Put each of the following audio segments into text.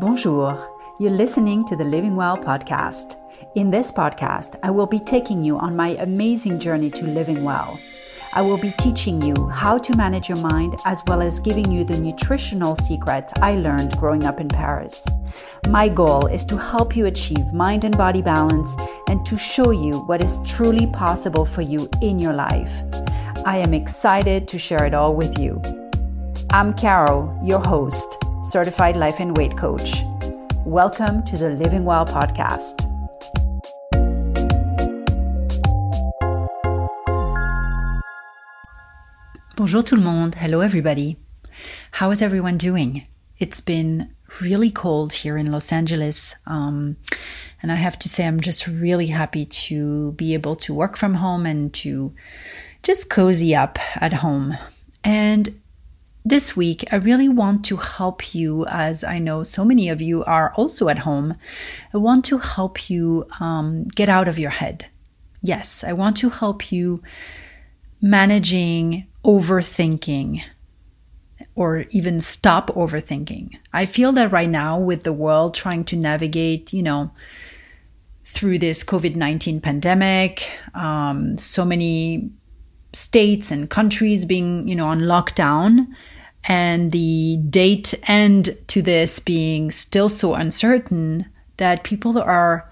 Bonjour. You're listening to the Living Well podcast. In this podcast, I will be taking you on my amazing journey to living well. I will be teaching you how to manage your mind as well as giving you the nutritional secrets I learned growing up in Paris. My goal is to help you achieve mind and body balance and to show you what is truly possible for you in your life. I am excited to share it all with you. I'm Caro, your host, certified life and weight coach. Welcome to the Living Well podcast. Bonjour tout le monde. Hello everybody. How is everyone doing? It's been really cold here in Los Angeles. Um, and I have to say, I'm just really happy to be able to work from home and to just cozy up at home. And this week, I really want to help you, as I know so many of you are also at home. I want to help you um, get out of your head. Yes, I want to help you managing overthinking or even stop overthinking. I feel that right now, with the world trying to navigate, you know, through this COVID 19 pandemic, um, so many states and countries being, you know, on lockdown, and the date end to this being still so uncertain that people are,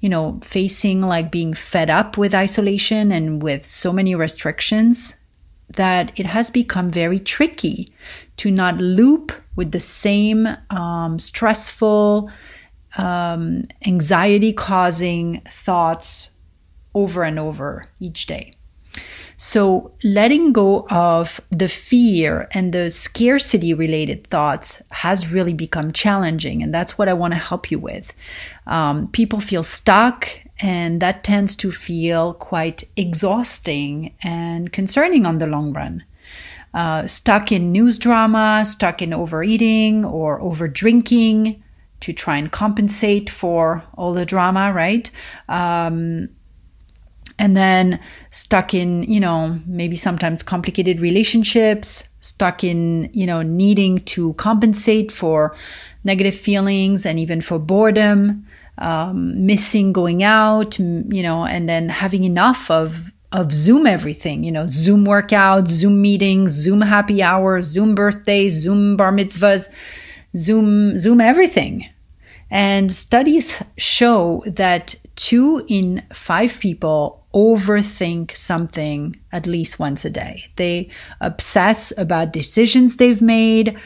you know, facing like being fed up with isolation and with so many restrictions that it has become very tricky to not loop with the same um, stressful, um, anxiety causing thoughts over and over each day. So, letting go of the fear and the scarcity related thoughts has really become challenging. And that's what I want to help you with. Um, people feel stuck, and that tends to feel quite exhausting and concerning on the long run. Uh, stuck in news drama, stuck in overeating or over drinking to try and compensate for all the drama, right? Um, and then stuck in you know maybe sometimes complicated relationships stuck in you know needing to compensate for negative feelings and even for boredom um, missing going out you know and then having enough of of zoom everything you know zoom workouts zoom meetings zoom happy hours zoom birthdays zoom bar mitzvahs zoom zoom everything. And studies show that two in five people overthink something at least once a day. They obsess about decisions they've made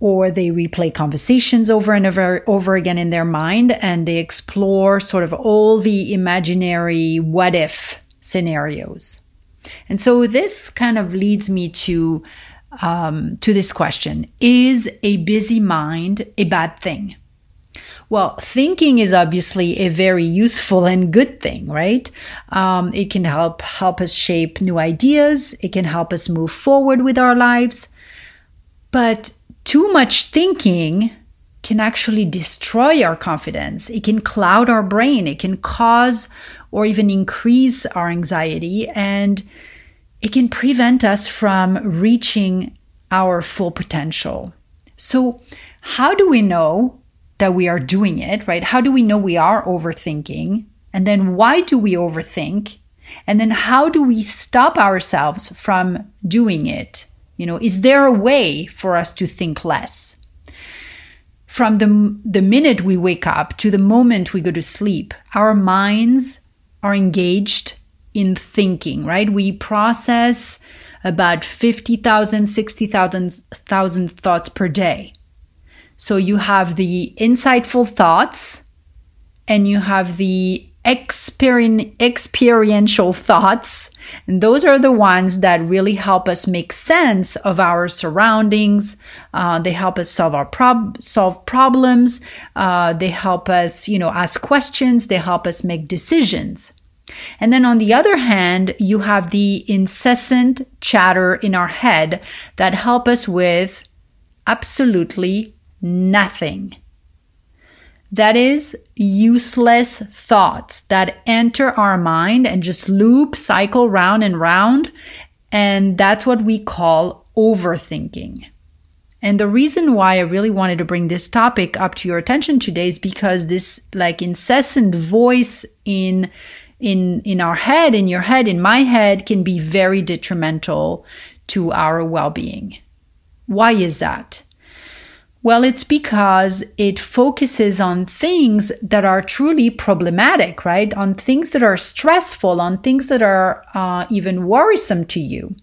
or they replay conversations over and over, over again in their mind and they explore sort of all the imaginary what if scenarios. And so this kind of leads me to um, to this question: Is a busy mind a bad thing? Well, thinking is obviously a very useful and good thing, right? Um, it can help help us shape new ideas. It can help us move forward with our lives. But too much thinking can actually destroy our confidence. It can cloud our brain. It can cause or even increase our anxiety and it can prevent us from reaching our full potential. So, how do we know that we are doing it, right? How do we know we are overthinking? And then why do we overthink? And then how do we stop ourselves from doing it? You know, is there a way for us to think less? From the, the minute we wake up to the moment we go to sleep, our minds are engaged in thinking, right? We process about 50,000, 60,000 thoughts per day. So you have the insightful thoughts and you have the experien- experiential thoughts. And those are the ones that really help us make sense of our surroundings. Uh, they help us solve our prob- solve problems. Uh, they help us, you know, ask questions. They help us make decisions. And then on the other hand, you have the incessant chatter in our head that help us with absolutely nothing. That is useless thoughts that enter our mind and just loop, cycle round and round. And that's what we call overthinking. And the reason why I really wanted to bring this topic up to your attention today is because this like incessant voice in in in our head, in your head, in my head can be very detrimental to our well-being. Why is that? Well, it's because it focuses on things that are truly problematic, right? On things that are stressful, on things that are uh, even worrisome to you.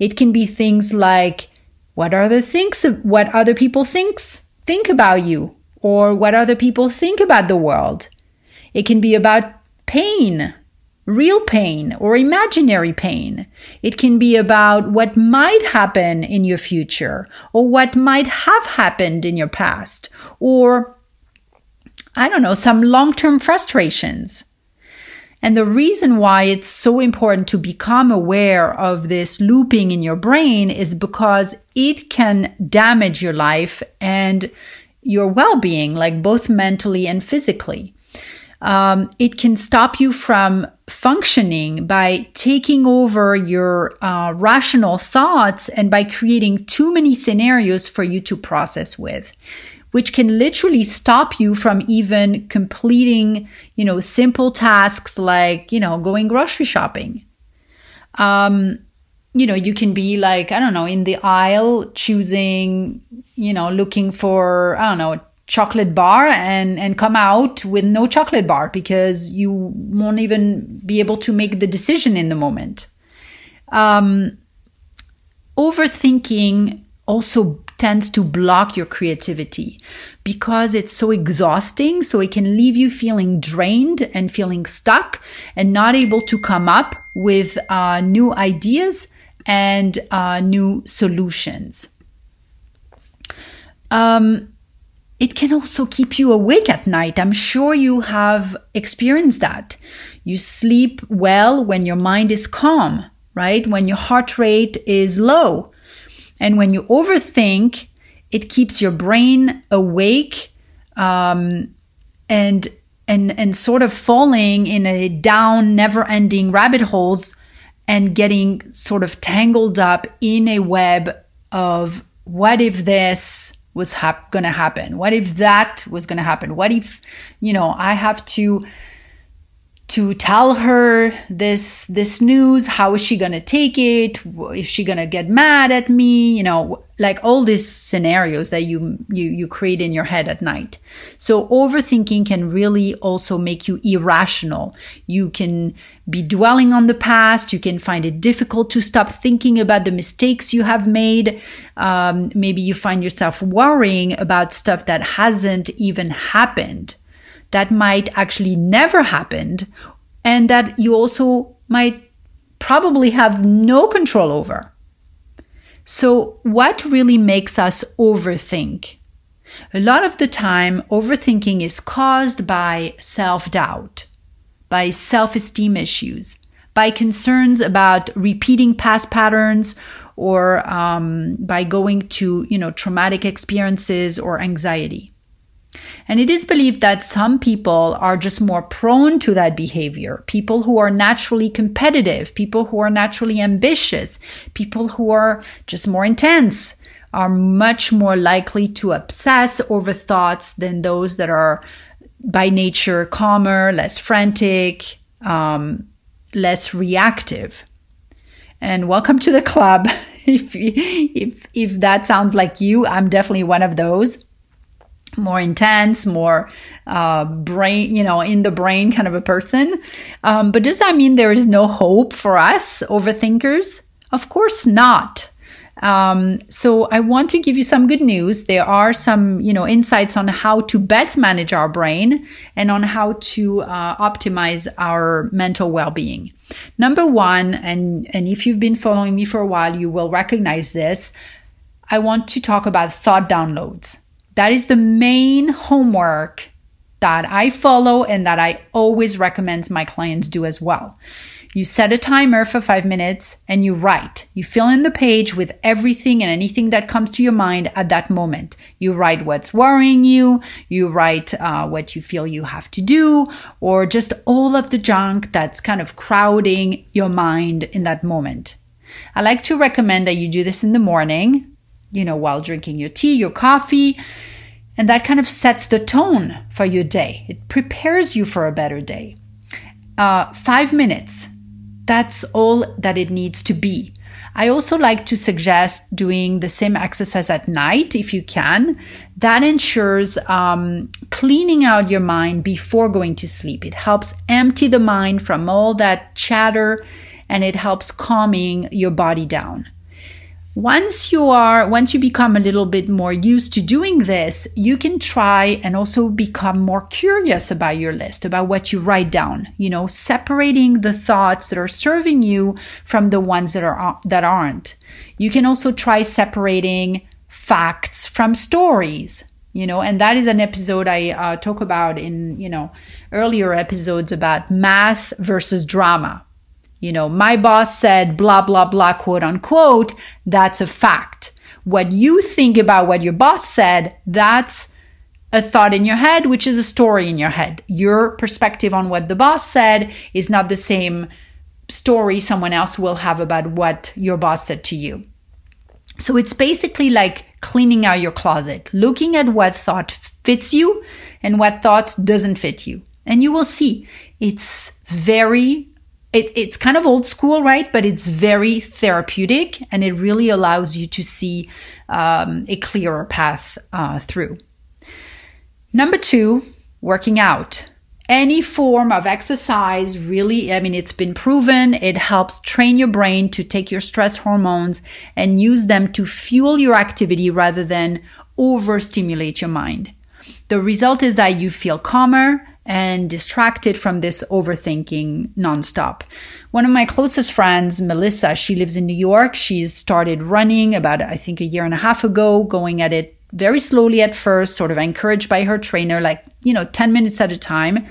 It can be things like what other things, what other people thinks think about you, or what other people think about the world. It can be about pain, real pain or imaginary pain. It can be about what might happen in your future or what might have happened in your past or, I don't know, some long term frustrations. And the reason why it's so important to become aware of this looping in your brain is because it can damage your life and your well being, like both mentally and physically um, it can stop you from functioning by taking over your uh, rational thoughts and by creating too many scenarios for you to process with which can literally stop you from even completing you know simple tasks like you know going grocery shopping. Um, you know you can be like i don't know in the aisle choosing you know looking for i don't know chocolate bar and and come out with no chocolate bar because you won't even be able to make the decision in the moment. Um, overthinking also tends to block your creativity because it's so exhausting. So it can leave you feeling drained and feeling stuck and not able to come up with uh, new ideas and uh, new solutions. Um, it can also keep you awake at night. I'm sure you have experienced that. You sleep well when your mind is calm, right? When your heart rate is low. And when you overthink, it keeps your brain awake um, and and and sort of falling in a down, never-ending rabbit holes and getting sort of tangled up in a web of what if this was hap- going to happen? What if that was going to happen? What if, you know, I have to to tell her this this news how is she going to take it? Is she going to get mad at me? You know like all these scenarios that you you you create in your head at night. So overthinking can really also make you irrational. You can be dwelling on the past. You can find it difficult to stop thinking about the mistakes you have made. Um, maybe you find yourself worrying about stuff that hasn't even happened that might actually never happened and that you also might probably have no control over. So, what really makes us overthink? A lot of the time, overthinking is caused by self doubt, by self esteem issues, by concerns about repeating past patterns, or um, by going to you know traumatic experiences or anxiety. And it is believed that some people are just more prone to that behavior. People who are naturally competitive, people who are naturally ambitious, people who are just more intense are much more likely to obsess over thoughts than those that are by nature calmer, less frantic, um, less reactive. And welcome to the club. if if if that sounds like you, I'm definitely one of those more intense, more uh, brain, you know, in the brain kind of a person. Um, but does that mean there is no hope for us overthinkers? Of course not. Um, so I want to give you some good news. There are some, you know, insights on how to best manage our brain and on how to uh, optimize our mental well-being. Number one, and and if you've been following me for a while, you will recognize this. I want to talk about thought downloads. That is the main homework that I follow and that I always recommend my clients do as well. You set a timer for five minutes and you write. You fill in the page with everything and anything that comes to your mind at that moment. You write what's worrying you, you write uh, what you feel you have to do, or just all of the junk that's kind of crowding your mind in that moment. I like to recommend that you do this in the morning you know, while drinking your tea, your coffee. And that kind of sets the tone for your day. It prepares you for a better day. Uh, five minutes. That's all that it needs to be. I also like to suggest doing the same exercise at night if you can. That ensures um, cleaning out your mind before going to sleep. It helps empty the mind from all that chatter and it helps calming your body down once you are once you become a little bit more used to doing this you can try and also become more curious about your list about what you write down you know separating the thoughts that are serving you from the ones that are that aren't. You can also try separating facts from stories you know and that is an episode i uh, talk about in you know earlier episodes about math versus drama you know, my boss said blah, blah, blah, quote unquote. That's a fact. What you think about what your boss said, that's a thought in your head, which is a story in your head. Your perspective on what the boss said is not the same story someone else will have about what your boss said to you. So it's basically like cleaning out your closet, looking at what thought fits you and what thoughts doesn't fit you. And you will see it's very it, it's kind of old school, right? But it's very therapeutic and it really allows you to see um, a clearer path uh, through. Number two, working out. Any form of exercise really, I mean, it's been proven it helps train your brain to take your stress hormones and use them to fuel your activity rather than overstimulate your mind. The result is that you feel calmer, and distracted from this overthinking nonstop. One of my closest friends, Melissa, she lives in New York. She's started running about, I think, a year and a half ago, going at it very slowly at first, sort of encouraged by her trainer, like, you know, 10 minutes at a time.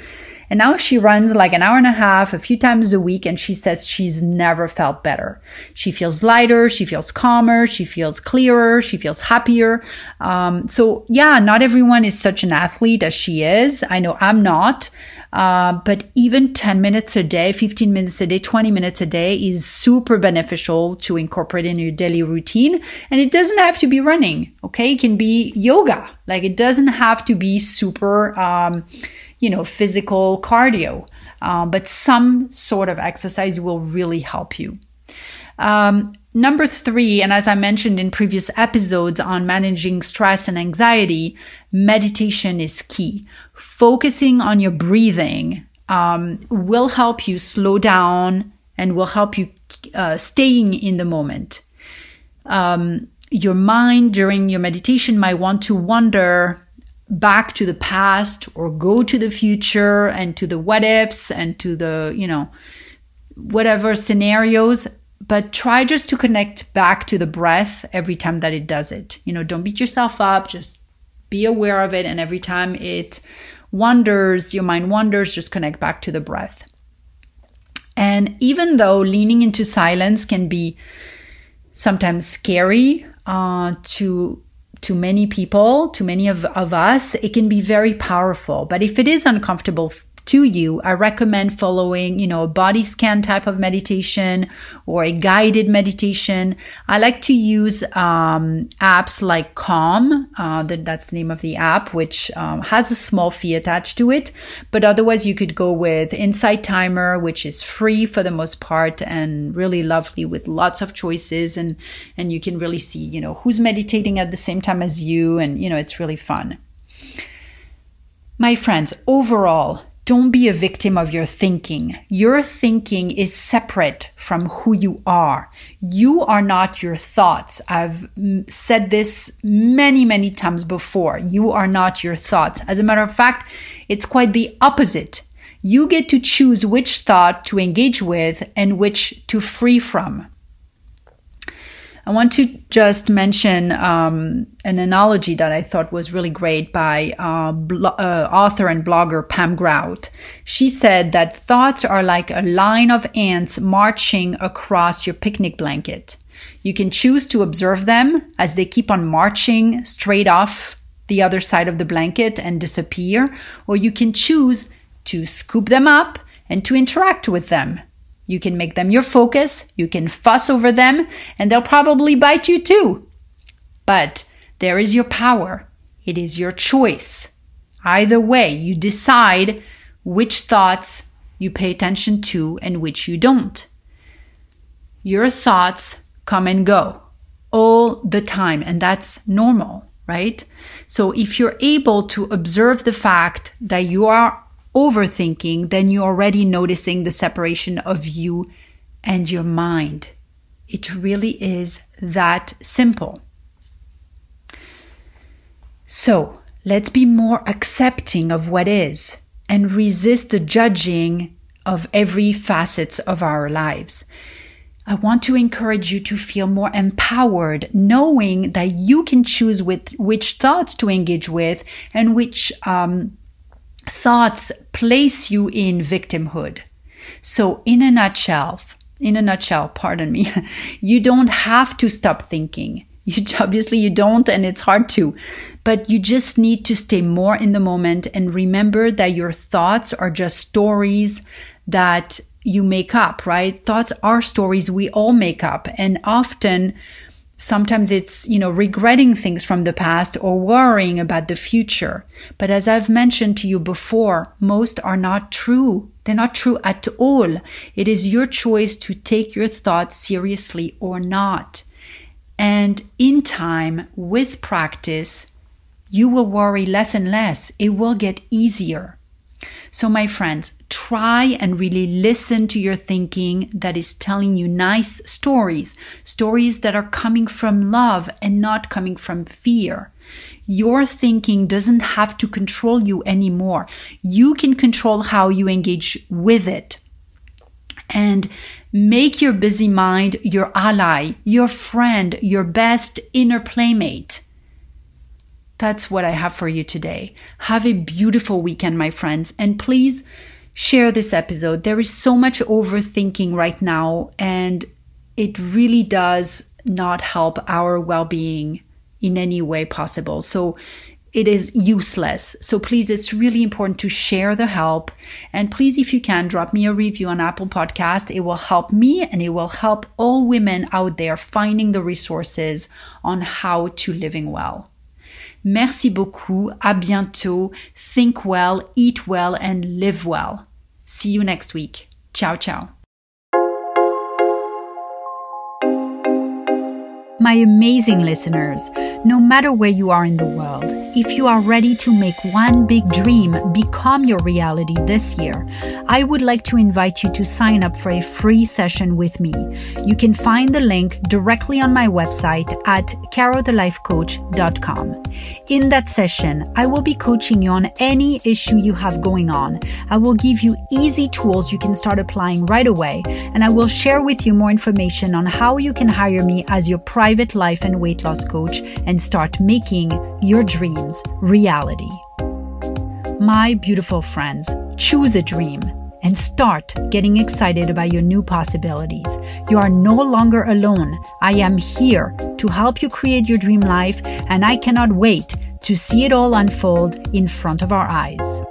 And now she runs like an hour and a half a few times a week and she says she's never felt better. She feels lighter, she feels calmer, she feels clearer, she feels happier. Um, so yeah, not everyone is such an athlete as she is. I know I'm not. Uh, but even 10 minutes a day, 15 minutes a day, 20 minutes a day is super beneficial to incorporate in your daily routine. And it doesn't have to be running. Okay. It can be yoga. Like it doesn't have to be super, um, you know, physical cardio, uh, but some sort of exercise will really help you. Um, number three, and as I mentioned in previous episodes on managing stress and anxiety, meditation is key. Focusing on your breathing um, will help you slow down and will help you uh, staying in the moment. Um, your mind during your meditation might want to wander back to the past or go to the future and to the what ifs and to the, you know, whatever scenarios, but try just to connect back to the breath every time that it does it. You know, don't beat yourself up, just be aware of it. And every time it wanders, your mind wanders, just connect back to the breath. And even though leaning into silence can be sometimes scary uh, to to many people, to many of, of us, it can be very powerful. But if it is uncomfortable to you, I recommend following, you know, a body scan type of meditation or a guided meditation. I like to use um, apps like Calm, uh, that, that's the name of the app, which um, has a small fee attached to it. But otherwise, you could go with Insight Timer, which is free for the most part and really lovely with lots of choices, and and you can really see, you know, who's meditating at the same time as you, and you know, it's really fun. My friends, overall, don't be a victim of your thinking. Your thinking is separate from who you are. You are not your thoughts. I've said this many, many times before. You are not your thoughts. As a matter of fact, it's quite the opposite. You get to choose which thought to engage with and which to free from. I want to just mention um, an analogy that I thought was really great by uh, blo- uh, author and blogger Pam Grout. She said that thoughts are like a line of ants marching across your picnic blanket. You can choose to observe them as they keep on marching straight off the other side of the blanket and disappear, or you can choose to scoop them up and to interact with them you can make them your focus, you can fuss over them, and they'll probably bite you too. But there is your power. It is your choice. Either way, you decide which thoughts you pay attention to and which you don't. Your thoughts come and go all the time, and that's normal, right? So if you're able to observe the fact that you are overthinking, then you're already noticing the separation of you and your mind. It really is that simple. So let's be more accepting of what is and resist the judging of every facets of our lives. I want to encourage you to feel more empowered, knowing that you can choose with which thoughts to engage with and which um, thoughts place you in victimhood. So, in a nutshell, in a nutshell, pardon me, you don't have to stop thinking. You obviously you don't, and it's hard to, but you just need to stay more in the moment and remember that your thoughts are just stories that you make up, right? Thoughts are stories we all make up. And often, sometimes it's, you know, regretting things from the past or worrying about the future. But as I've mentioned to you before, most are not true. They're not true at all. It is your choice to take your thoughts seriously or not. And in time, with practice, you will worry less and less. It will get easier. So, my friends, try and really listen to your thinking that is telling you nice stories, stories that are coming from love and not coming from fear. Your thinking doesn't have to control you anymore. You can control how you engage with it. And make your busy mind your ally, your friend, your best inner playmate. That's what I have for you today. Have a beautiful weekend, my friends, and please share this episode. There is so much overthinking right now, and it really does not help our well being in any way possible. So it is useless. So please, it's really important to share the help. And please, if you can, drop me a review on Apple Podcast. It will help me and it will help all women out there finding the resources on how to living well. Merci beaucoup. À bientôt. Think well, eat well, and live well. See you next week. Ciao, ciao. My amazing listeners, no matter where you are in the world, if you are ready to make one big dream become your reality this year, I would like to invite you to sign up for a free session with me. You can find the link directly on my website at carothelifecoach.com. In that session, I will be coaching you on any issue you have going on. I will give you easy tools you can start applying right away, and I will share with you more information on how you can hire me as your private private life and weight loss coach and start making your dreams reality. My beautiful friends, choose a dream and start getting excited about your new possibilities. You are no longer alone. I am here to help you create your dream life, and I cannot wait to see it all unfold in front of our eyes.